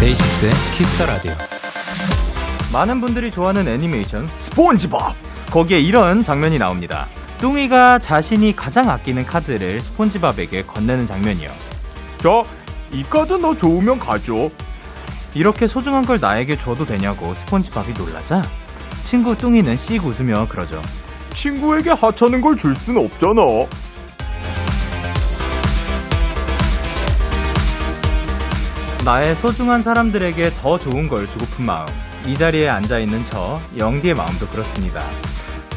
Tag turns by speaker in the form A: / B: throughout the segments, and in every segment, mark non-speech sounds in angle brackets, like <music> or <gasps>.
A: 데이식스의 Kiss the Radio.
B: 많은 분들이 좋아하는 애니메이션 스폰지밥 거기에 이런 장면이 나옵니다. 뚱이가 자신이 가장 아끼는 카드를 스폰지밥에게 건네는 장면이요. 자, 이 카드 너 좋으면 가져. 이렇게 소중한 걸 나에게 줘도 되냐고 스폰지밥이 놀라자 친구 뚱이는 씩 웃으며 그러죠. 친구에게 하찮은 걸 줄 순 없잖아. 나의 소중한 사람들에게 더 좋은 걸 주고픈 마음. 이 자리에 앉아 있는 저 영디의 마음도 그렇습니다.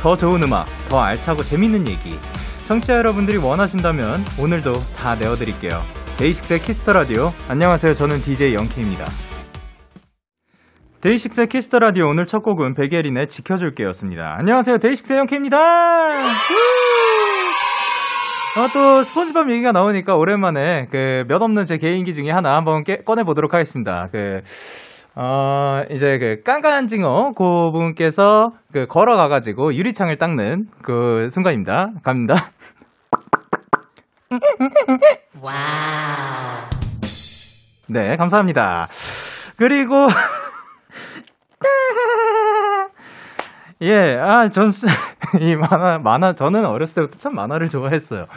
B: 더 좋은 음악, 더 알차고 재밌는 얘기. 청취자 여러분들이 원하신다면 오늘도 다 내어드릴게요. 데이식스의 Kiss the Radio. 안녕하세요. 저는 DJ 영케이입니다. 데이식스의 Kiss the Radio 오늘 첫 곡은 백예린의 지켜줄게였습니다. 안녕하세요. 데이식스의 영케이입니다. 아, 또 스폰지밥 얘기가 나오니까 오랜만에 그 몇 없는 제 개인기 중에 하나 한번 깨, 꺼내 보도록 하겠습니다. 그 어, 이제 그 깐깐징어 그 분께서 그 걸어가가지고 유리창을 닦는 그 순간입니다. 갑니다. Wow. 네, 감사합니다. 그리고 <laughs> 예, 아, 전, <laughs> 이 만화, 만화, 저는 어렸을 때부터 참 만화를 좋아했어요.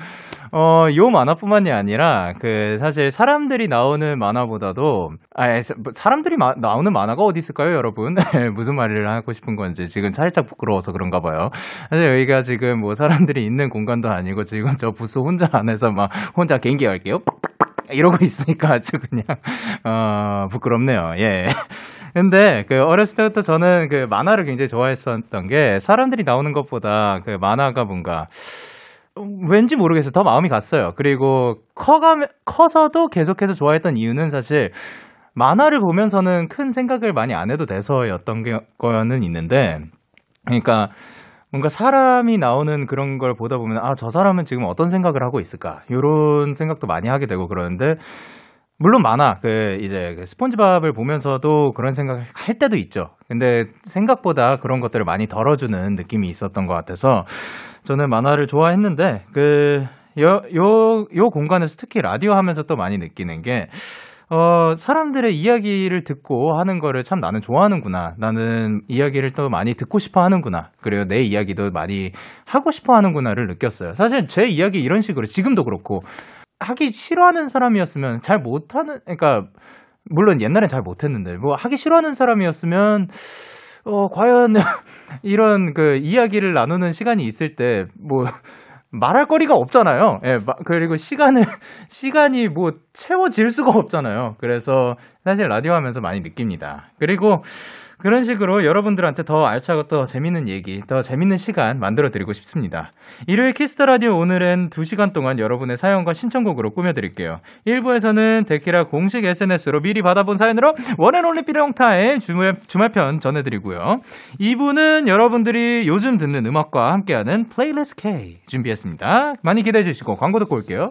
B: 어, 요 만화뿐만이 아니라, 그, 사실 사람들이 나오는 만화보다도, 아, 사람들이 마, 나오는 만화가 어디 있을까요, 여러분? <laughs> 무슨 말을 하고 싶은 건지 지금 살짝 부끄러워서 그런가 봐요. 사실 여기가 지금 뭐 사람들이 있는 공간도 아니고 지금 저 부스 혼자 안에서 막 혼자 개인기 할게요. 이러고 있으니까 아주 그냥, 어, 부끄럽네요. 예. 근데 그 어렸을 때부터 저는 그 만화를 굉장히 좋아했었던 게 사람들이 나오는 것보다 그 만화가 뭔가 왠지 모르겠어요. 더 마음이 갔어요. 그리고 커가 커서도 계속해서 좋아했던 이유는 사실 만화를 보면서는 큰 생각을 많이 안 해도 돼서였던 거는 있는데 그러니까 뭔가 사람이 나오는 그런 걸 보다 보면 아 저 사람은 지금 어떤 생각을 하고 있을까 이런 생각도 많이 하게 되고 그러는데 물론 많아. 그 이제 그 스폰지밥을 보면서도 그런 생각을 할 때도 있죠. 근데 생각보다 그런 것들을 많이 덜어주는 느낌이 있었던 것 같아서 저는 만화를 좋아했는데 그 요 요 요 공간에서 특히 라디오 하면서 또 많이 느끼는 게 어, 사람들의 이야기를 듣고 하는 거를 참 나는 좋아하는구나. 나는 이야기를 또 많이 듣고 싶어 하는구나. 그리고 내 이야기도 많이 하고 싶어 하는구나를 느꼈어요. 사실 제 이야기 이런 식으로 지금도 그렇고 하기 싫어하는 사람이었으면 잘 못하는 그러니까 물론 옛날엔 잘 못했는데 뭐 하기 싫어하는 사람이었으면 어 과연 <laughs> 이런 그 이야기를 나누는 시간이 있을 때 뭐 말할 거리가 없잖아요. 예, 그리고 시간을 <laughs> 시간이 뭐 채워질 수가 없잖아요. 그래서 사실 라디오 하면서 많이 느낍니다. 그리고 그런 식으로 여러분들한테 더 알차고 더 재밌는 얘기, 더 재밌는 시간 만들어 드리고 싶습니다. 일요일 Kiss the Radio 오늘은 2시간 동안 여러분의 사연과 신청곡으로 꾸며 드릴게요. 1부에서는 데키라 공식 SNS로 미리 받아본 사연으로 one and only 삐롱타임 주말, 주말편 전해 드리고요. 2부는 여러분들이 요즘 듣는 음악과 함께하는 플레이리스트 K 준비했습니다. 많이 기대해 주시고 광고 듣고 올게요.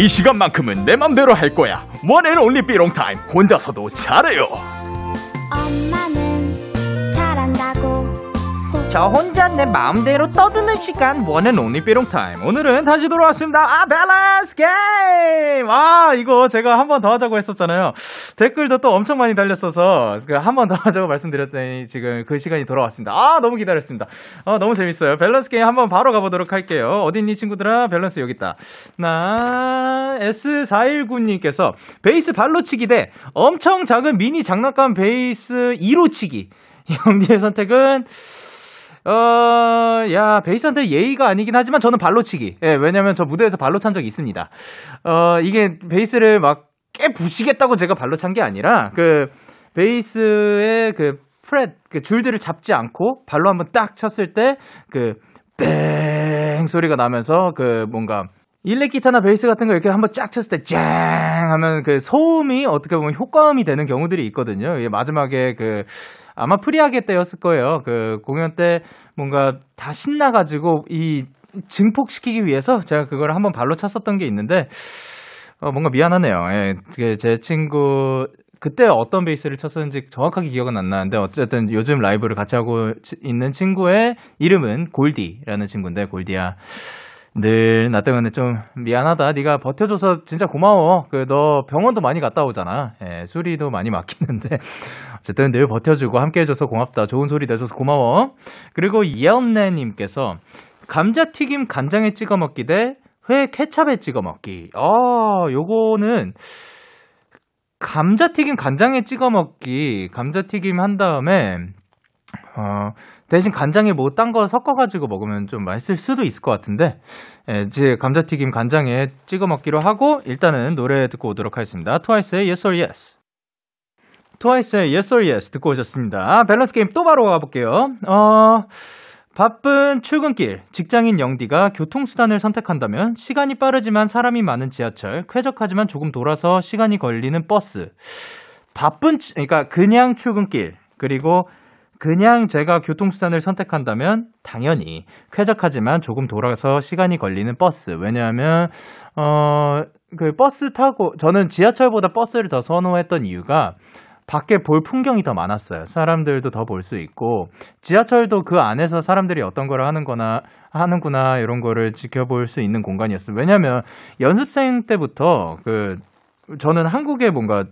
B: 이 시간만큼은 내 맘대로 할 거야. 원앤 올리 삐롱 타임. 혼자서도 잘해요. 저 혼자 내 마음대로 떠드는 시간 one and only 삐롱 타임. 오늘은 다시 돌아왔습니다. 아 밸런스 게임! 아 이거 제가 한 번 더 하자고 했었잖아요. 댓글도 또 엄청 많이 달렸어서 그 한 번 더 하자고 말씀드렸더니 지금 그 시간이 돌아왔습니다. 아 너무 기다렸습니다. 아 너무 재밌어요. 밸런스 게임 한번 바로 가보도록 할게요. 어딨니 친구들아? 밸런스 여기 있다. 나 S419님께서 베이스 발로 치기 대 엄청 작은 미니 장난감 베이스 이로 치기. 영디의 선택은 어, 야, 베이스한테 예의가 아니긴 하지만 저는 발로 치기. 예, 왜냐면 저 무대에서 발로 찬 적이 있습니다. 어, 이게 베이스를 막 깨 부시겠다고 제가 발로 찬 게 아니라, 그, 베이스의 그 프렛, 그 줄들을 잡지 않고 발로 한번 딱 쳤을 때, 그, 뺑 소리가 나면서 그 뭔가, 일렉 기타나 베이스 같은 거 이렇게 한번 쫙 쳤을 때, 짱! 하면 그 소음이 어떻게 보면 효과음이 되는 경우들이 있거든요. 마지막에 그, 아마 Free하게 때였을 거예요. 그 공연 때 뭔가 다 신나가지고 이 증폭시키기 위해서 제가 그걸 한번 발로 찼었던 게 있는데, 어, 뭔가 미안하네요. 예, 제 친구, 그때 어떤 베이스를 쳤었는지 정확하게 기억은 안 나는데, 어쨌든 요즘 라이브를 같이 하고 있는 친구의 이름은 골디라는 친구인데, 골디야. 늘 나 때문에 좀 미안하다. 네가 버텨줘서 진짜 고마워. 그 너 병원도 많이 갔다 오잖아. 예, 수리도 많이 맡기는데 <laughs> 어쨌든 늘 버텨주고 함께해줘서 고맙다. 좋은 소리 내줘서 고마워. 그리고 예언네님께서 감자튀김 간장에 찍어 먹기 대 회 케찹에 찍어 먹기. 아, 요거는 감자튀김 간장에 찍어 먹기. 감자튀김 한 다음에 어, 대신 간장에 뭐딴거 섞어가지고 먹으면 좀 맛있을 수도 있을 것 같은데, 예, 이제 감자튀김 간장에 찍어 먹기로 하고, 일단은 노래 듣고 오도록 하겠습니다. 트와이스의 Yes or Yes. 트와이스의 Yes or Yes 듣고 오셨습니다. 밸런스 게임 또 바로 가볼게요. 어, 바쁜 출근길, 직장인 영디가 교통수단을 선택한다면 시간이 빠르지만 사람이 많은 지하철, 쾌적하지만 조금 돌아서 시간이 걸리는 버스. 바쁜, 그러니까 그냥 출근길, 그리고 그냥 제가 교통수단을 선택한다면 당연히 쾌적하지만 조금 돌아서 시간이 걸리는 버스. 왜냐하면, 어, 그 버스 타고, 저는 지하철보다 버스를 더 선호했던 이유가 밖에 볼 풍경이 더 많았어요. 사람들도 더 볼 수 있고, 지하철도 그 안에서 사람들이 어떤 거를 하는 거나, 하는구나, 이런 거를 지켜볼 수 있는 공간이었어요. 왜냐면 연습생 때부터 그, 저는 한국에 뭔가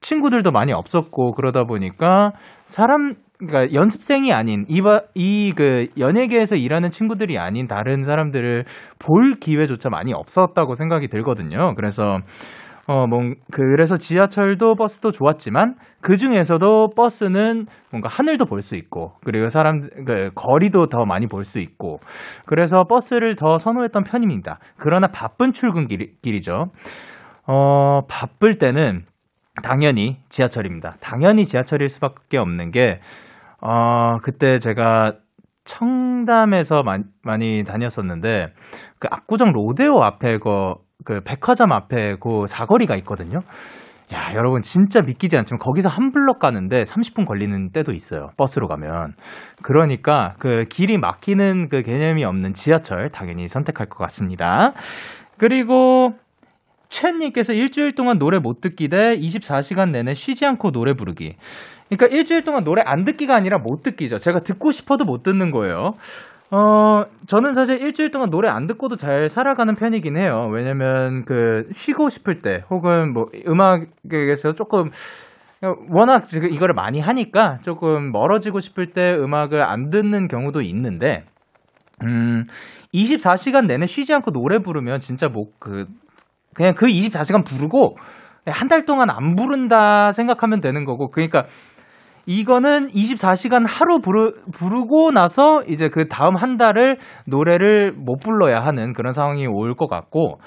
B: 친구들도 많이 없었고, 그러다 보니까 사람, 그러니까 연습생이 아닌 이 그 연예계에서 일하는 친구들이 아닌 다른 사람들을 볼 기회조차 많이 없었다고 생각이 들거든요. 그래서 어, 뭐, 그래서 지하철도 버스도 좋았지만, 그 중에서도 버스는 뭔가 하늘도 볼 수 있고, 그리고 사람, 그, 거리도 더 많이 볼 수 있고, 그래서 버스를 더 선호했던 편입니다. 그러나 바쁜 출근길이죠. 어, 바쁠 때는 당연히 지하철입니다. 당연히 지하철일 수밖에 없는 게, 어, 그때 제가 청담에서 많이, 많이 다녔었는데, 그 압구정 로데오 앞에 그, 그 백화점 앞에 그 사거리가 있거든요. 야, 여러분 진짜 믿기지 않지만 거기서 한 블럭 가는데 30분 걸리는 때도 있어요. 버스로 가면. 그러니까 그 길이 막히는 그 개념이 없는 지하철 당연히 선택할 것 같습니다. 그리고 첸님께서 일주일 동안 노래 못 듣기 대 24시간 내내 쉬지 않고 노래 부르기. 그러니까 일주일 동안 노래 안 듣기가 아니라 못 듣기죠. 제가 듣고 싶어도 못 듣는 거예요. 어, 저는 사실 일주일 동안 노래 안 듣고도 잘 살아가는 편이긴 해요. 왜냐면 그 쉬고 싶을 때 혹은 뭐 음악에서 조금 워낙 지금 이거를 많이 하니까 조금 멀어지고 싶을 때 음악을 안 듣는 경우도 있는데 음 24시간 내내 쉬지 않고 노래 부르면 진짜 뭐 그 그냥 그 24시간 부르고 한 달 동안 안 부른다 생각하면 되는 거고 그러니까 이거는 24시간 하루 부르, 부르고 나서 이제 그 다음 한 달을 노래를 못 불러야 하는 그런 상황이 올 것 같고,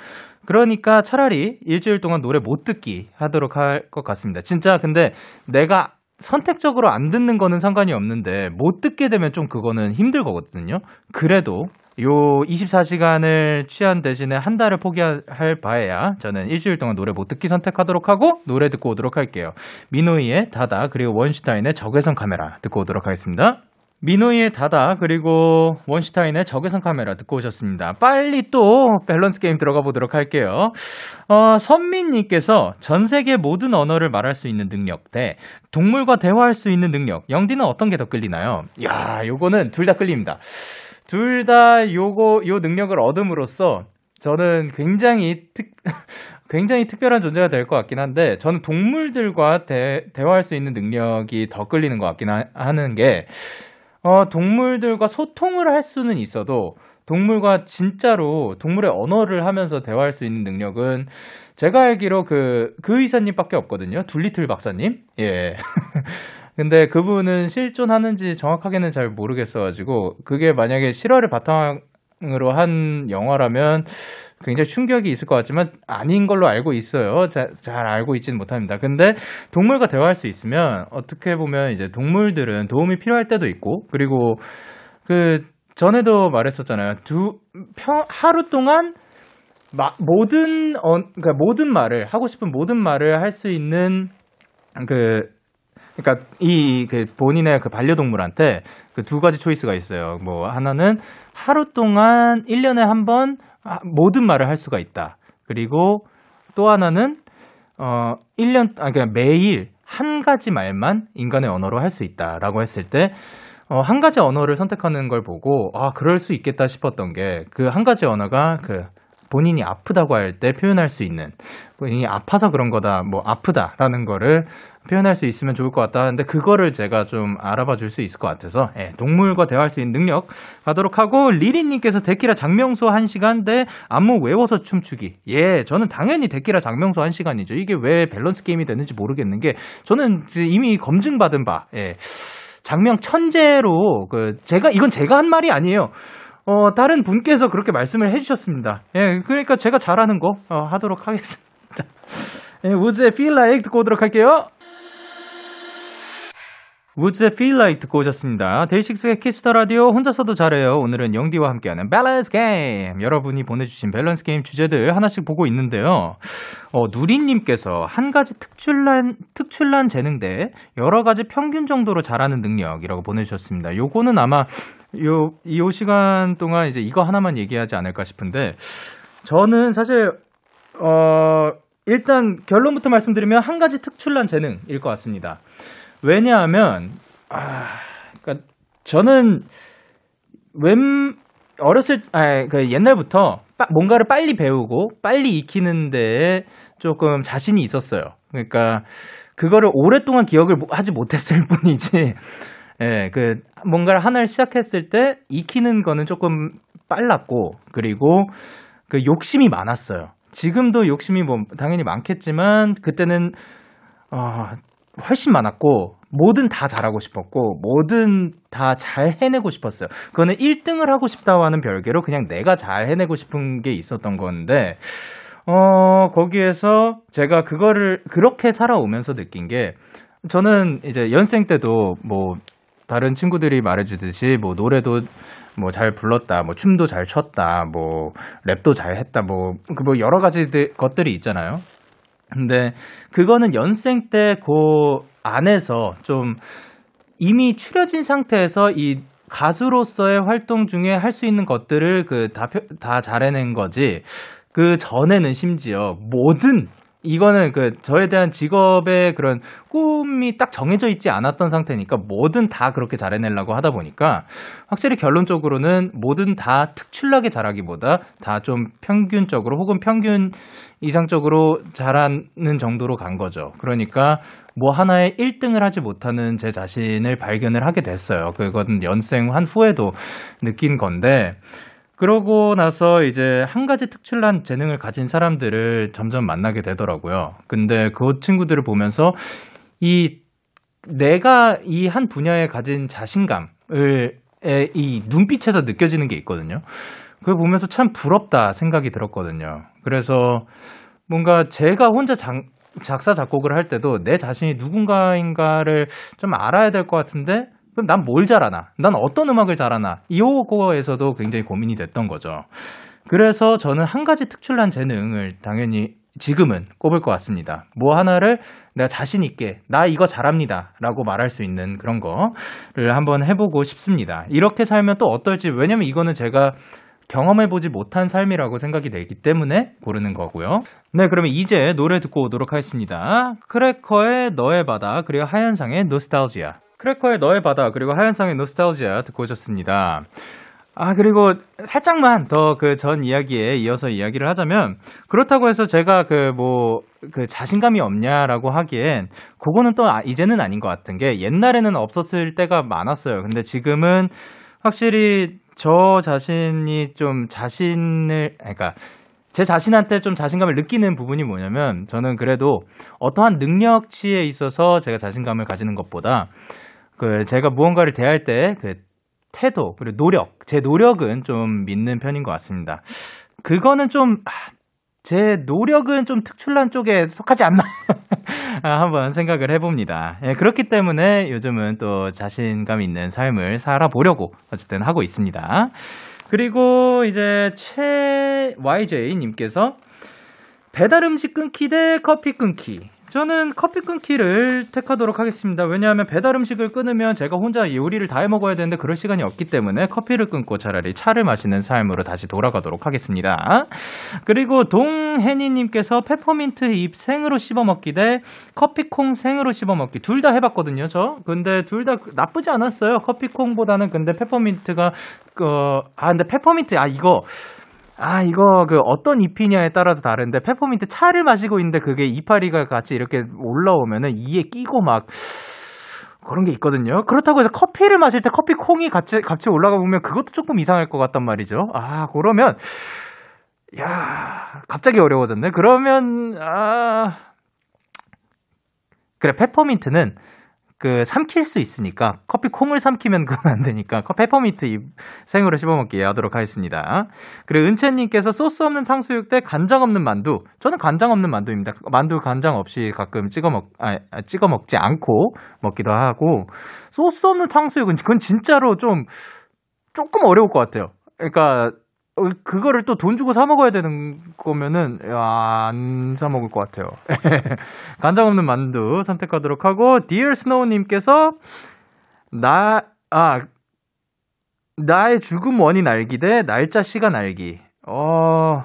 B: 그러니까 차라리 일주일 동안 노래 못 듣기 하도록 할 것 같습니다. 진짜 근데 내가 선택적으로 안 듣는 거는 상관이 없는데 못 듣게 되면 좀 그거는 힘들 거거든요. 그래도 요 24시간을 취한 대신에 한 달을 포기할 바에야 저는 일주일 동안 노래 못 듣기 선택하도록 하고 노래 듣고 오도록 할게요. 미노이의 다다 그리고 원슈타인의 적외선 카메라 듣고 오도록 하겠습니다. 미노이의 다다 그리고 원슈타인의 적외선 카메라 듣고 오셨습니다. 빨리 또 밸런스 게임 들어가 보도록 할게요. 어, 선민님께서 전 세계 모든 언어를 말할 수 있는 능력 대 동물과 대화할 수 있는 능력. 영디는 어떤 게 더 끌리나요? 야, 요거는 둘 다 끌립니다. 둘 다 요거 요 능력을 얻음으로써 저는 굉장히 특 <laughs> 굉장히 특별한 존재가 될 것 같긴 한데 저는 동물들과 대, 대화할 수 있는 능력이 더 끌리는 것 같긴 하, 하는 게 어, 동물들과 소통을 할 수는 있어도 동물과 진짜로 동물의 언어를 하면서 대화할 수 있는 능력은 제가 알기로 그, 그 의사님밖에 없거든요. 둘리틀 박사님? 예. <laughs> 근데 그분은 실존하는지 정확하게는 잘 모르겠어가지고, 그게 만약에 실화를 바탕으로 한 영화라면 굉장히 충격이 있을 것 같지만 아닌 걸로 알고 있어요. 자, 잘 알고 있지는 못합니다. 근데 동물과 대화할 수 있으면 어떻게 보면 이제 동물들은 도움이 필요할 때도 있고 그리고 그 전에도 말했었잖아요. 두 평, 하루 동안 마, 모든 어, 그러니까 모든 말을 하고 싶은 모든 말을 할 수 있는 그 그러니까 이 그 본인의 그 반려동물한테 그 두 가지 초이스가 있어요. 뭐 하나는 하루 동안 1년에 한번 아, 모든 말을 할 수가 있다. 그리고 또 하나는 어 1년 아 그냥 매일 한 가지 말만 인간의 언어로 할 수 있다라고 했을 때 어, 한 가지 언어를 선택하는 걸 보고 아 그럴 수 있겠다 싶었던 게 그 한 가지 언어가 그 본인이 아프다고 할 때 표현할 수 있는 본인이 아파서 그런 거다 뭐 아프다라는 거를 표현할 수 있으면 좋을 것 같다 근데 그거를 제가 좀 알아봐 줄 수 있을 것 같아서 예, 동물과 대화할 수 있는 능력 가도록 하고 리리님께서 데키라 장명수 한 시간 대 안무 외워서 춤추기 예 저는 당연히 데키라 장명수 한 시간이죠 이게 왜 밸런스 게임이 되는지 모르겠는 게 저는 이미 검증받은 바 예. 장명 천재로 그 제가 이건 제가 한 말이 아니에요. 어, 다른 분께서 그렇게 말씀을 해주셨습니다. 예, 그러니까 제가 잘하는 거 어, 하도록 하겠습니다. <laughs> 예, 우즈의 Feel Like 듣고 오도록 할게요. 우즈의 Feel Like 듣고 오셨습니다. 데이식스의 키스 더 라디오 혼자서도 잘해요. 오늘은 영디와 함께하는 밸런스 게임. 여러분이 보내주신 밸런스 게임 주제들 하나씩 보고 있는데요. 어, 누리님께서 한 가지 특출난 특출난 재능 대 여러 가지 평균 정도로 잘하는 능력이라고 보내주셨습니다. 요거는 아마 요, 이 시간 동안 이제 이거 하나만 얘기하지 않을까 싶은데, 저는 사실, 어, 일단 결론부터 말씀드리면 한 가지 특출난 재능일 것 같습니다. 왜냐하면, 아, 그니까 저는 웬, 어렸을, 아, 그 옛날부터 빠, 뭔가를 빨리 배우고 빨리 익히는데 조금 자신이 있었어요. 그러니까 그거를 오랫동안 기억을 하지 못했을 <laughs> 뿐이지, 예, 그 뭔가를 하나를 시작했을 때 익히는 거는 조금 빨랐고 그리고 그 욕심이 많았어요. 지금도 욕심이 뭐 당연히 많겠지만 그때는 어 훨씬 많았고 뭐든 다 잘하고 싶었고 뭐든 다 잘 해내고 싶었어요. 그거는 1등을 하고 싶다와는 별개로 그냥 내가 잘 해내고 싶은 게 있었던 건데 어 거기에서 제가 그거를 그렇게 살아오면서 느낀 게 저는 이제 연생 때도 뭐 다른 친구들이 말해주듯이 뭐 노래도 뭐 잘 불렀다, 뭐 춤도 잘 췄다, 뭐 랩도 잘 했다, 뭐, 그 뭐 여러 가지 것들이 있잖아요. 근데 그거는 연생 때 그 안에서 좀 이미 추려진 상태에서 이 가수로서의 활동 중에 할 수 있는 것들을 그 다, 다 잘해낸 거지. 그 전에는 심지어 모든 이거는 그 저에 대한 직업의 그런 꿈이 딱 정해져 있지 않았던 상태니까 뭐든 다 그렇게 잘해내려고 하다 보니까 확실히 결론적으로는 뭐든 다 특출나게 잘하기보다 다 좀 평균적으로 혹은 평균 이상적으로 잘하는 정도로 간 거죠. 그러니까 뭐 하나에 1등을 하지 못하는 제 자신을 발견을 하게 됐어요. 그건 연생 한 후에도 느낀 건데 그러고 나서 이제 한 가지 특출난 재능을 가진 사람들을 점점 만나게 되더라고요. 근데 그 친구들을 보면서 이 내가 이 한 분야에 가진 자신감을 이 눈빛에서 느껴지는 게 있거든요. 그걸 보면서 참 부럽다 생각이 들었거든요. 그래서 뭔가 제가 혼자 장, 작사 작곡을 할 때도 내 자신이 누군가인가를 좀 알아야 될 것 같은데 그럼 난 뭘 잘하나? 난 어떤 음악을 잘하나? 이거에서도 굉장히 고민이 됐던 거죠. 그래서 저는 한 가지 특출난 재능을 당연히 지금은 꼽을 것 같습니다. 뭐 하나를 내가 자신 있게 나 이거 잘합니다 라고 말할 수 있는 그런 거를 한번 해보고 싶습니다. 이렇게 살면 또 어떨지 왜냐면 이거는 제가 경험해보지 못한 삶이라고 생각이 되기 때문에 고르는 거고요. 네, 그러면 이제 노래 듣고 오도록 하겠습니다. 크래커의 너의 바다 그리고 하현상의 노스탈지아. 크래커의 너의 바다 그리고 하현상의 노스탈지아 듣고 오셨습니다. 아, 그리고 살짝만 더 그 전 이야기에 이어서 이야기를 하자면, 그렇다고 해서 제가 그 뭐, 그 자신감이 없냐라고 하기엔, 그거는 또 아, 이제는 아닌 것 같은 게, 옛날에는 없었을 때가 많았어요. 근데 지금은 확실히 저 자신이 좀 자신을, 그러니까 제 자신한테 좀 자신감을 느끼는 부분이 뭐냐면, 저는 그래도 어떠한 능력치에 있어서 제가 자신감을 가지는 것보다, 그 제가 무언가를 대할 때 그 태도, 그리고 노력, 제 노력은 좀 믿는 편인 것 같습니다. 그거는 좀, 아, 제 노력은 좀 특출난 쪽에 속하지 않나? 아, <laughs> 한번 생각을 해봅니다. 예, 그렇기 때문에 요즘은 또 자신감 있는 삶을 살아보려고 어쨌든 하고 있습니다. 그리고 이제 최 YJ님께서 배달 음식 끊기 대 커피 끊기. 저는 커피 끊기를 택하도록 하겠습니다. 왜냐하면 배달 음식을 끊으면 제가 혼자 요리를 다 해 먹어야 되는데 그럴 시간이 없기 때문에 커피를 끊고 차라리 차를 마시는 삶으로 다시 돌아가도록 하겠습니다. 그리고 동혜니님께서 페퍼민트 잎 생으로 씹어 먹기 대 커피콩 생으로 씹어 먹기 둘 다 해봤거든요. 저 근데 둘 다 나쁘지 않았어요. 커피콩보다는 근데 페퍼민트가 어, 아 근데 페퍼민트 아 이거 아, 이거 그 어떤 잎이냐에 따라서 다른데 페퍼민트 차를 마시고 있는데 그게 이파리가 같이 이렇게 올라오면은 이에 끼고 막 그런 게 있거든요. 그렇다고 해서 커피를 마실 때 커피 콩이 같이 같이 올라가 보면 그것도 조금 이상할 것 같단 말이죠. 아, 그러면 야, 갑자기 어려워졌네. 그러면 아 그래 페퍼민트는 그 삼킬 수 있으니까 커피 콩을 삼키면 그건 안 되니까 <laughs> 페퍼민트 생으로 씹어 먹기 하도록 하겠습니다. 그리고 은채님께서 소스 없는 탕수육 대 간장 없는 만두. 저는 간장 없는 만두입니다. 만두 간장 없이 가끔 찍어 먹, 아, 찍어 먹지 않고 먹기도 하고 소스 없는 탕수육은 그건 진짜로 좀 조금 어려울 것 같아요. 그러니까 어, 그거를 또 돈 주고 사 먹어야 되는 거면은 안 사 먹을 것 같아요. <laughs> 간장 없는 만두 선택하도록 하고 Dear Snow 님께서 나 아 나의 죽음 원인 알기 대 날짜 시간 알기. 어,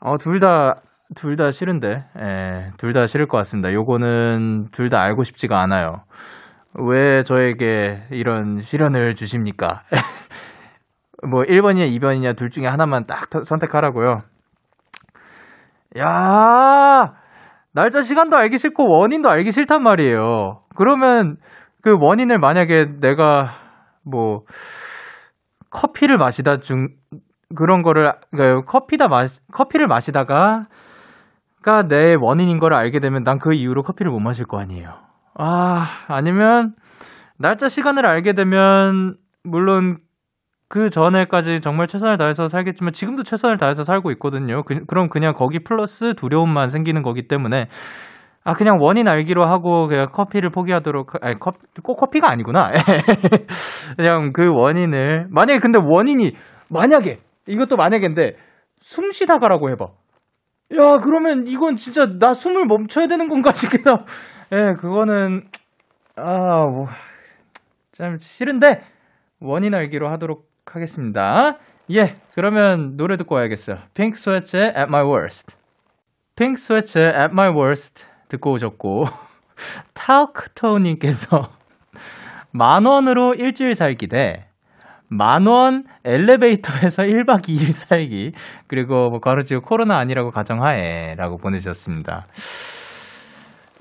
B: 어, 둘 다, 둘 다 싫은데, 예, 둘 다 싫을 것 같습니다. 요거는 둘 다 알고 싶지가 않아요. 왜 저에게 이런 시련을 주십니까? <laughs> 뭐 1번이냐 2번이냐 둘 중에 하나만 딱 선택하라고요. 야 날짜 시간도 알기 싫고 원인도 알기 싫단 말이에요. 그러면 그 원인을 만약에 내가 뭐 커피를 마시다 중 그런 거를 그러니까 커피다 마 커피를 마시다가 가내 원인인 걸 알게 되면 난 그 이후로 커피를 못 마실 거 아니에요. 아 아니면 날짜 시간을 알게 되면 물론 그 전에까지 정말 최선을 다해서 살겠지만 지금도 최선을 다해서 살고 있거든요. 그, 럼 그냥 거기 플러스 두려움만 생기는 거기 때문에 아 그냥 원인 알기로 하고 그냥 커피를 포기하도록 아니 커, 꼭 커피가 아니구나. <laughs> 그냥 그 원인을 만약에 근데 원인이 만약에 이것도 만약인데 숨 쉬다가라고 해봐. 야 그러면 이건 진짜 나 숨을 멈춰야 되는 건가 싶기도. <laughs> 예 그거는 아 뭐 참 싫은데 원인 알기로 하도록 하겠습니다. 예, 그러면 노래 듣고 와야겠어요. 핑크 스웨츠의 At My Worst. 핑크 스웨츠의 At My Worst 듣고 오셨고, 타우크토우님께서 만 원으로 일주일 살기 대 만원 엘리베이터에서 <laughs> 1박 2일 살기. 그리고 뭐 가로지고 코로나 아니라고 가정하에 라고 보내주셨습니다.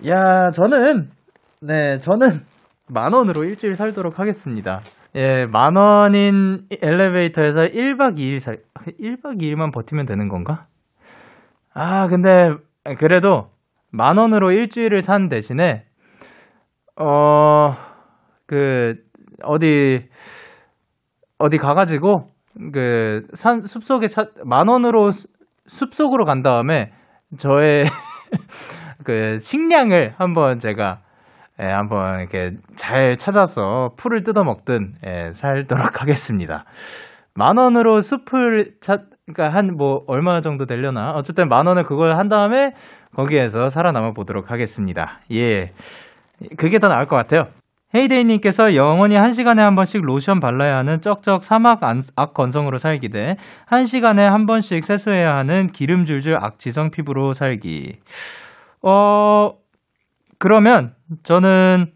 B: 야, 저는, 네, 저는 만 원으로 일주일 살도록 하겠습니다. 예, 만 원인 엘리베이터에서 1박 2일 살, 1박 2일만 버티면 되는 건가? 아, 근데, 그래도 만 원으로 일주일을 산 대신에, 어, 그, 어디, 어디 가 가지고, 그, 산, 숲속에 차, 만 원으로 숲속으로 간 다음에, 저의, <laughs> 그, 식량을 한번 제가 예, 한번 이렇게 잘 찾아서 풀을 뜯어 먹든 예, 살도록 <laughs> 하겠습니다. 만 원으로 숲을 찾, 그러니까 한 뭐 얼마 정도 되려나 어쨌든 만 원을 그걸 한 다음에 거기에서 살아남아 보도록 하겠습니다. 예, 그게 더 나을 것 같아요. 헤이데이님께서 영원히 한 시간에 한 번씩 로션 발라야 하는 쩍쩍 사막 악 건성으로 살기 대 한 시간에 한 번씩 세수해야 하는 기름 줄줄 악지성 피부로 살기. 어, 그러면 저는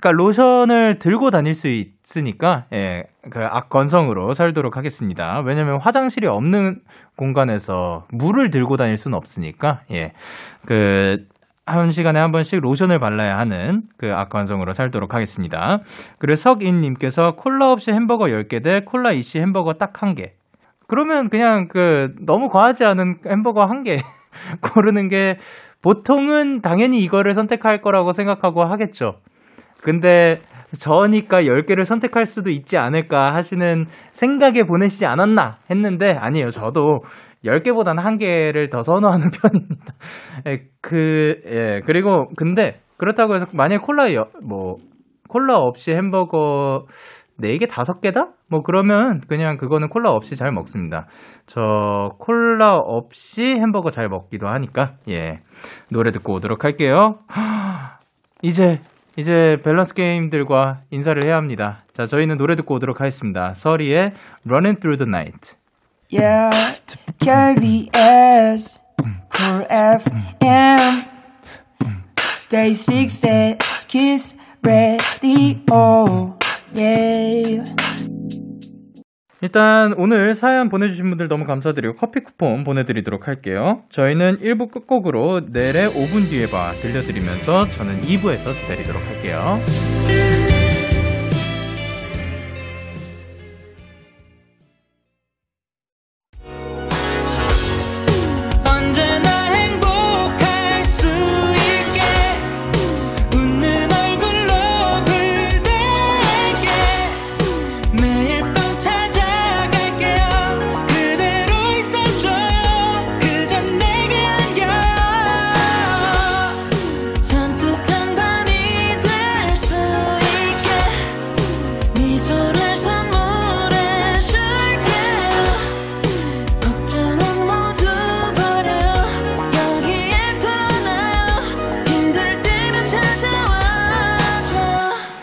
B: 그러니까 로션을 들고 다닐 수 있으니까 예, 그 악건성으로 살도록 하겠습니다. 왜냐면 화장실이 없는 공간에서 물을 들고 다닐 수는 없으니까 예. 그 한 시간에 한 번씩 로션을 발라야 하는 그 악관성으로 살도록 하겠습니다. 그리고 석인님께서 콜라 없이 햄버거 10개 대 콜라 이씨 햄버거 딱 1개. 그러면 그냥 그 너무 과하지 않은 햄버거 1개 <laughs> 고르는 게 보통은 당연히 이거를 선택할 거라고 생각하고 하겠죠. 근데 저니까 10개를 선택할 수도 있지 않을까 하시는 생각에 보내시지 않았나 했는데 아니에요. 저도 10개보다는 1개를 더 선호하는 <laughs> 편입니다. 예, 그, 예, 그리고 근데 그렇다고 해서 만약에 콜라, 뭐, 콜라 없이 햄버거 4개, 5개다? 뭐 그러면 그냥 그거는 콜라 없이 잘 먹습니다. 저 콜라 없이 햄버거 잘 먹기도 하니까, 예. 노래 듣고 오도록 할게요. <gasps> 이제 이제 밸런스 게임들과 인사를 해야 합니다. 자, 저희는 노래 듣고 오도록 하겠습니다. 서리의 Running Through the Night. Yeah, KBS, Cool FM, Day 6 Kiss Radio, yeah. 일단 오늘 사연 보내주신 분들 너무 감사드리고 커피 쿠폰 보내드리도록 할게요. 저희는 1부 끝곡으로 내일의 5분 뒤에 봐 들려드리면서 저는 2부에서 기다리도록 할게요.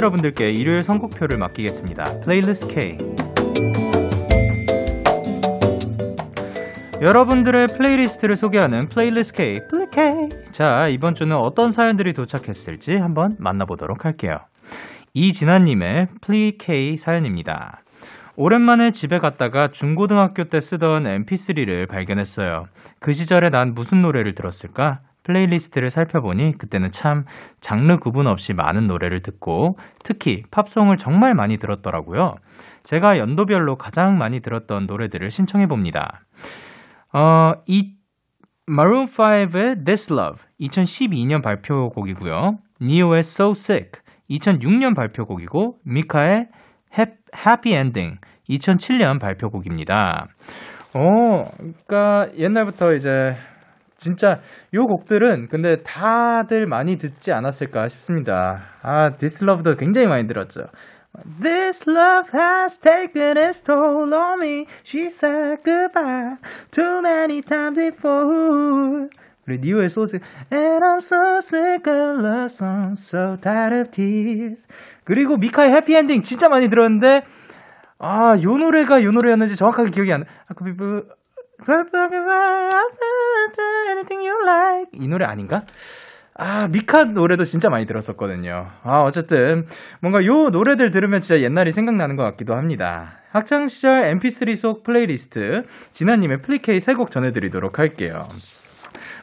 B: 여러분들께 일요일 선곡표를 맡기겠습니다. 플레이리스트 K. 여러분들의 플레이리스트를 소개하는 플레이리스트 K, 플레이 K. 자, 이번 주는 어떤 사연들이 도착했을지 한번 만나보도록 할게요. 이진아님의 플레이 K 사연입니다. 오랜만에 집에 갔다가 중고등학교 때 쓰던 mp3를 발견했어요. 그 시절에 난 무슨 노래를 들었을까? 플레이리스트를 살펴보니 그때는 참 장르 구분 없이 많은 노래를 듣고 특히 팝송을 정말 많이 들었더라고요. 제가 연도별로 가장 많이 들었던 노래들을 신청해 봅니다. 어, 이 Maroon 5의 This Love 2012년 발표곡이고요. 니요의 So Sick 2006년 발표곡이고 미카의 Happy Ending 2007년 발표곡입니다. 어, 그러니까 옛날부터 이제 진짜 요 곡들은 근데 다들 많이 듣지 않았을까 싶습니다. 아, This Love도 굉장히 많이 들었죠. This love has taken its toll on me. She said goodbye too many times before. 그리고 니오의 소스 And I'm so sick of love songs, so tired of tears. 그리고 미카의 해피엔딩 진짜 많이 들었는데 아, 요 노래가 요 노래였는지 정확하게 기억이 안 나. 아, 그, anything you like. 이 노래 아닌가? 아, 미카 노래도 진짜 많이 들었었거든요. 아, 어쨌든, 뭔가 요 노래들 들으면 진짜 옛날이 생각나는 것 같기도 합니다. 학창시절 mp3 속 플레이리스트, 진아님의 플리케이 세 곡 전해드리도록 할게요.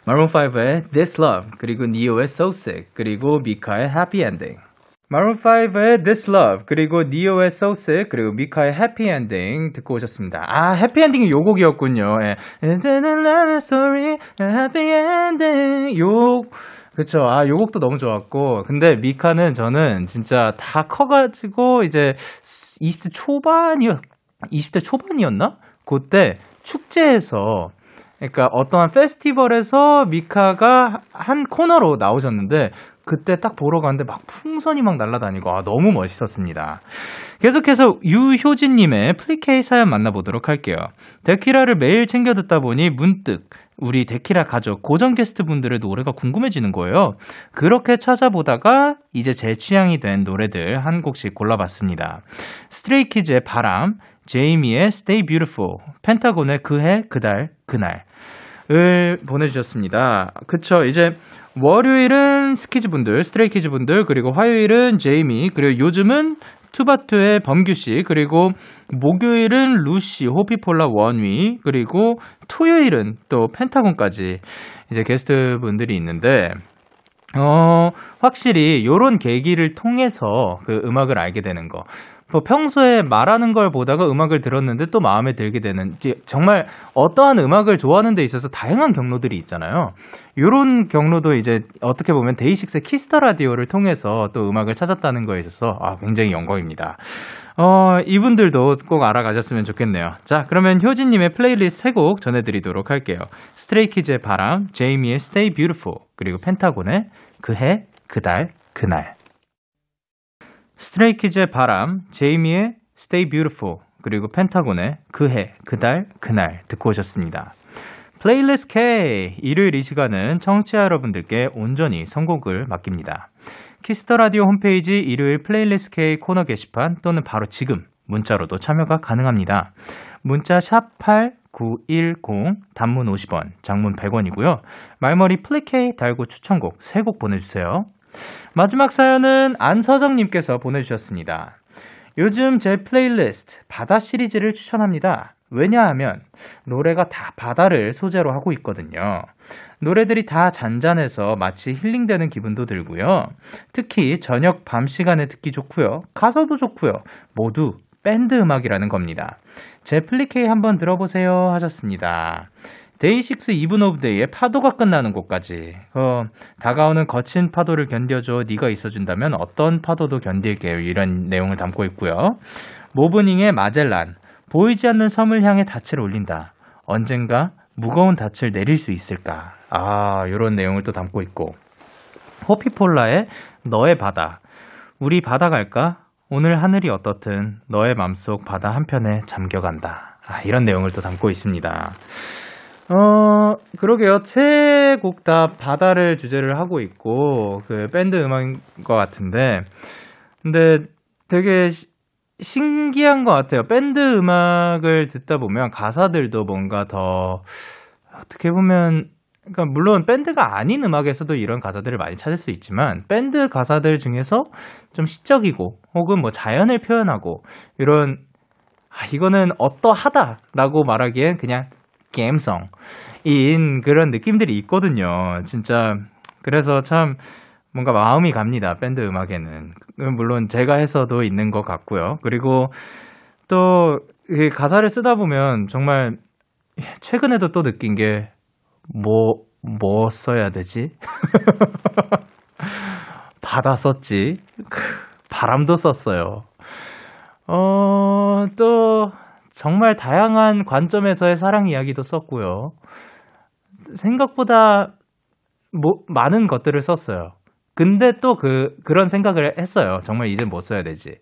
B: 마룬5의 This Love, 그리고 니요의 So Sick, 그리고 미카의 Happy Ending. 마룬5의 This Love, 그리고 니오의 So Sick, 그리고 미카의 Happy Ending 듣고 오셨습니다. 아, 해피 엔딩이 요 곡이었군요. 예. Story, Happy Ending. 요, 그쵸. 아, 요 곡도 너무 좋았고. 근데 미카는 저는 진짜 다 커가지고 이제 20대 초반이었, 20대 초반이었나? 그때 축제에서 그러니까 어떠한 페스티벌에서 미카가 한 코너로 나오셨는데 그때 딱 보러 갔는데 막 풍선이 막 날아다니고 아, 너무 멋있었습니다. 계속해서 유효진님의 플리 K 사연 만나보도록 할게요. 데키라를 매일 챙겨 듣다 보니 문득 우리 데키라 가족 고정 게스트 분들의 노래가 궁금해지는 거예요. 그렇게 찾아보다가 이제 제 취향이 된 노래들 한 곡씩 골라봤습니다. Stray Kids의 바람, 제이미의 Stay Beautiful, 펜타곤의 그해, 그달, 그날을 보내주셨습니다. 그쵸. 이제 월요일은 스키즈 분들, Stray Kids 분들, 그리고 화요일은 제이미, 그리고 요즘은 투바투의 범규 씨, 그리고 목요일은 루시, 호피폴라 원위, 그리고 토요일은 또 펜타곤까지 이제 게스트 분들이 있는데, 어, 확실히 요런 계기를 통해서 그 음악을 알게 되는 거. 뭐 평소에 말하는 걸 보다가 음악을 들었는데 또 마음에 들게 되는 정말 어떠한 음악을 좋아하는 데 있어서 다양한 경로들이 있잖아요. 요런 경로도 이제 어떻게 보면 DAY6의 Kiss the Radio를 통해서 또 음악을 찾았다는 거에 있어서 아, 굉장히 영광입니다. 어, 이분들도 꼭 알아가셨으면 좋겠네요. 자, 그러면 효진님의 플레이리스트 3곡 전해드리도록 할게요. Stray Kids의 바람, 제이미의 Stay Beautiful, 그리고 펜타곤의 그해, 그달, 그날. Stray Kids의 바람, 제이미의 Stay Beautiful, 그리고 펜타곤의 그해, 그달, 그날 듣고 오셨습니다. playlist K 일요일 이 시간은 청취자 여러분들께 온전히 선곡을 맡깁니다. Kiss the Radio 홈페이지 일요일 playlist K 코너 게시판 또는 바로 지금 문자로도 참여가 가능합니다. 문자 샵 8910 단문 50원, 장문 100원이고요. 말머리 플리 K 달고 추천곡 3곡 보내 주세요. 마지막 사연은 안서정님께서 보내주셨습니다. 요즘 제 플레이리스트 바다 시리즈를 추천합니다. 왜냐하면 노래가 다 바다를 소재로 하고 있거든요. 노래들이 다 잔잔해서 마치 힐링되는 기분도 들고요. 특히 저녁 밤 시간에 듣기 좋고요. 가사도 좋고요. 모두 밴드 음악이라는 겁니다. 제 플리 K 한번 들어보세요 하셨습니다. DAY6 Even of Day의 파도가 끝나는 곳까지. 어, 다가오는 거친 파도를 견뎌줘. 네가 있어준다면 어떤 파도도 견딜게요. 이런 내용을 담고 있고요. 모브닝의 마젤란. 보이지 않는 섬을 향해 닻을 올린다. 언젠가 무거운 닻을 내릴 수 있을까? 아 이런 내용을 또 담고 있고. 호피폴라의 너의 바다. 우리 바다 갈까? 오늘 하늘이 어떻든 너의 맘속 바다 한편에 잠겨간다. 아, 이런 내용을 또 담고 있습니다. 어, 그러게요. 세 곡 다 바다를 주제를 하고 있고, 그 밴드 음악인 것 같은데, 근데 되게 시, 신기한 것 같아요. 밴드 음악을 듣다 보면 가사들도 뭔가 더, 어떻게 보면, 그러니까 물론 밴드가 아닌 음악에서도 이런 가사들을 많이 찾을 수 있지만, 밴드 가사들 중에서 좀 시적이고, 혹은 뭐 자연을 표현하고, 이런, 아, 이거는 어떠하다라고 말하기엔 그냥 감성인 그런 느낌들이 있거든요. 진짜 그래서 참 뭔가 마음이 갑니다. 밴드 음악에는 물론 제가 해서도 있는 것 같고요. 그리고 또 가사를 쓰다 보면 정말 최근에도 또 느낀 게 뭐, 뭐 써야 되지? <laughs> 바다 썼지. 바람도 썼어요. 어, 또, 정말 다양한 관점에서의 사랑 이야기도 썼고요. 생각보다 뭐, 많은 것들을 썼어요. 근데 또 그, 그런 생각을 했어요. 정말 이제 뭐 써야 되지.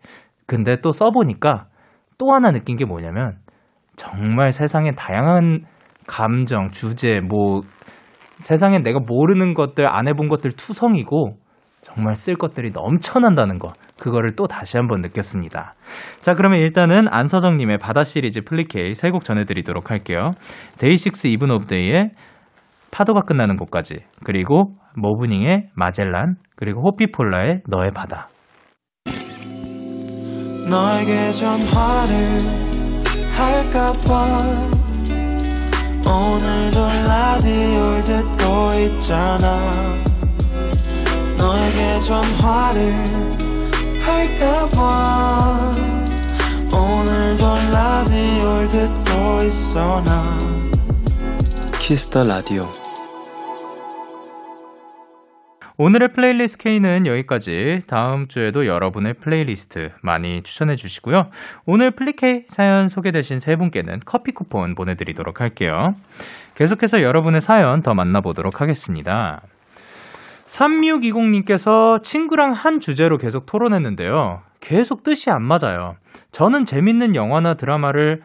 B: 근데 또 써보니까 또 하나 느낀 게 뭐냐면 정말 세상에 다양한 감정, 주제, 뭐, 세상에 내가 모르는 것들, 안 해본 것들 투성이고 정말 쓸 것들이 넘쳐난다는 거. 그거를 또 다시 한번 느꼈습니다. 자, 그러면 일단은 안서정님의 바다 시리즈 플리케이 세 곡 전해드리도록 할게요. DAY6 Even of Day의 파도가 끝나는 곳까지 그리고 모브닝의 마젤란 그리고 호피폴라의 너의 바다 너에게 전화를 할까봐 오늘도 라디오를 듣고 있잖아 너에게 전화를 할까봐 오늘도 라디오를 듣고 있어 나 Kiss the Radio 오늘의 playlist K는 여기까지. 다음 주에도 여러분의 플레이리스트 많이 추천해 주시고요. 오늘 플리 K 사연 소개되신 세 분께는 커피 쿠폰 보내드리도록 할게요. 계속해서 여러분의 사연 더 만나보도록 하겠습니다. 3620님께서 친구랑 한 주제로 계속 토론했는데요. 계속 뜻이 안 맞아요. 저는 재밌는 영화나 드라마를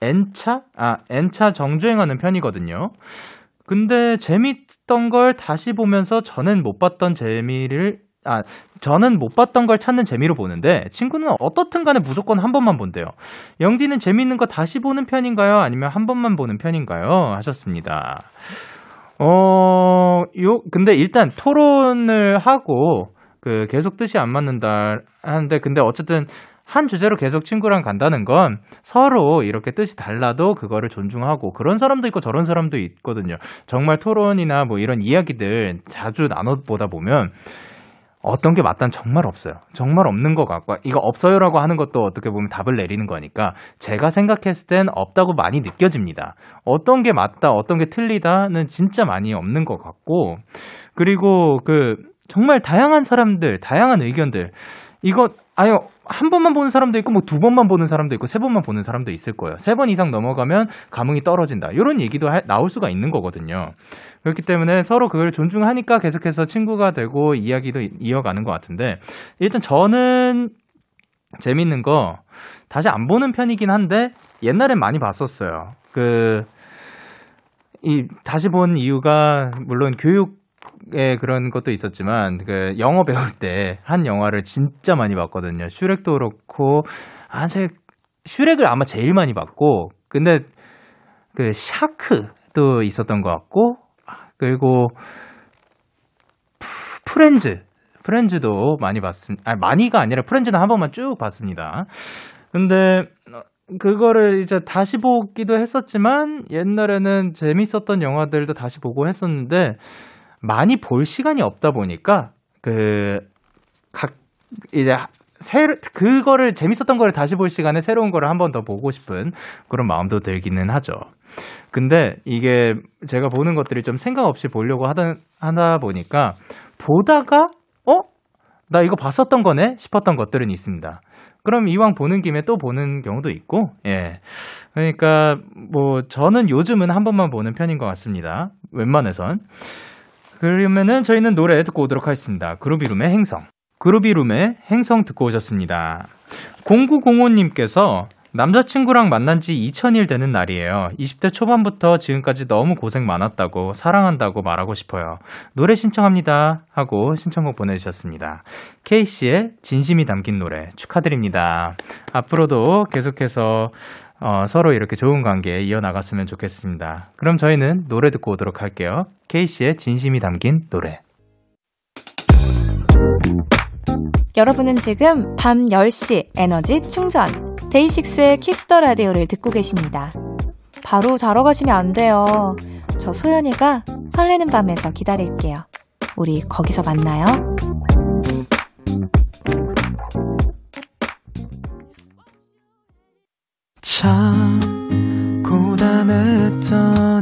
B: N차? 아, N차 정주행하는 편이거든요. 근데 재밌던 걸 다시 보면서 저는 못 봤던 재미를 아, 저는 못 봤던 걸 찾는 재미로 보는데 친구는 어떻든 간에 무조건 한 번만 본대요. 영디는 재밌는 거 다시 보는 편인가요? 아니면 한 번만 보는 편인가요? 하셨습니다. 어, 요, 근데 일단 토론을 하고 그 계속 뜻이 안 맞는다 하는데 근데 어쨌든 한 주제로 계속 친구랑 간다는 건 서로 이렇게 뜻이 달라도 그거를 존중하고 그런 사람도 있고 저런 사람도 있거든요. 정말 토론이나 뭐 이런 이야기들 자주 나눠보다 보면 어떤 게 맞다는 정말 없어요. 정말 없는 것 같고 이거 없어요라고 하는 것도 어떻게 보면 답을 내리는 거니까 제가 생각했을 땐 없다고 많이 느껴집니다. 어떤 게 맞다, 어떤 게 틀리다는 진짜 많이 없는 것 같고 그리고 그 정말 다양한 사람들, 다양한 의견들 이거 아유 한 번만 보는 사람도 있고 뭐 두 번만 보는 사람도 있고 세 번만 보는 사람도 있을 거예요. 세 번 이상 넘어가면 감흥이 떨어진다. 이런 얘기도 하, 나올 수가 있는 거거든요. 그렇기 때문에 서로 그걸 존중하니까 계속해서 친구가 되고 이야기도 이어가는 것 같은데 일단 저는 재밌는 거 다시 안 보는 편이긴 한데 옛날엔 많이 봤었어요. 그 이 다시 본 이유가 물론 교육 예, 그런 것도 있었지만 그 영어 배울 때 한 영화를 진짜 많이 봤거든요. 슈렉도 그렇고 아, 제가 슈렉을 아마 제일 많이 봤고 근데 그 샤크도 있었던 것 같고 그리고 프렌즈 프렌즈도 많이 봤습니다. 아 많이가 아니라 프렌즈는 한 번만 쭉 봤습니다. 근데 그거를 이제 다시 보기도 했었지만 옛날에는 재밌었던 영화들도 다시 보고 했었는데 많이 볼 시간이 없다 보니까 그 각 이제 새 그거를 재밌었던 거를 다시 볼 시간에 새로운 거를 한 번 더 보고 싶은 그런 마음도 들기는 하죠. 근데 이게 제가 보는 것들이 좀 생각 없이 보려고 하다 하다 보니까 보다가 어? 나 이거 봤었던 거네 싶었던 것들은 있습니다. 그럼 이왕 보는 김에 또 보는 경우도 있고, 예. 그러니까, 뭐, 저는 요즘은 한 번만 보는 편인 것 같습니다. 웬만해선. 그러면은 저희는 노래 듣고 오도록 하겠습니다. 그루비룸의 행성. 그루비룸의 행성 듣고 오셨습니다. 0905님께서 남자친구랑 만난 지 2000일 되는 날이에요. 20대 초반부터 지금까지 너무 고생 많았다고, 사랑한다고 말하고 싶어요. 노래 신청합니다. 하고 신청곡 보내주셨습니다. K씨의 진심이 담긴 노래 축하드립니다. 앞으로도 계속해서 어, 서로 이렇게 좋은 관계 이어나갔으면 좋겠습니다. 그럼 저희는 노래 듣고 오도록 할게요. 케이씨의 진심이 담긴 노래.
C: 여러분은 지금 밤 10시 에너지 충전 DAY6의 Kiss the Radio를 듣고 계십니다. 바로 자러 가시면 안 돼요. 저 소연이가 설레는 밤에서 기다릴게요. 우리 거기서 만나요. 참 고단했던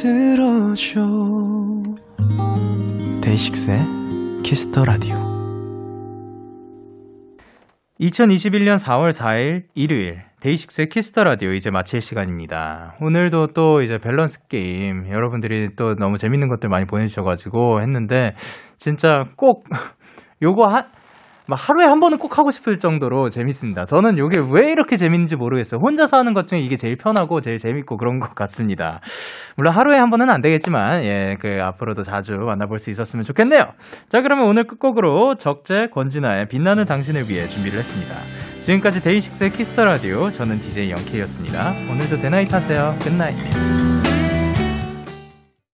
C: 들어줘
B: DAY6의 Kiss the Radio 2021년 4월 4일 일요일 DAY6의 Kiss the Radio 이제 마칠 시간입니다. 오늘도 또 이제 밸런스 게임 여러분들이 또 너무 재밌는 것들 많이 보내주셔가지고 했는데 진짜 꼭 <laughs> 요거 한 막 하루에 한 번은 꼭 하고 싶을 정도로 재밌습니다. 저는 이게 왜 이렇게 재밌는지 모르겠어요. 혼자서 하는 것 중에 이게 제일 편하고 제일 재밌고 그런 것 같습니다. 물론 하루에 한 번은 안 되겠지만, 예, 그 앞으로도 자주 만나볼 수 있었으면 좋겠네요. 자, 그러면 오늘 끝곡으로 적재 권진아의 빛나는 당신을 위해 준비를 했습니다. 지금까지 DAY6의 Kiss the Radio, 저는 DJ Young K였습니다. 오늘도 데나잇 하세요. Good night.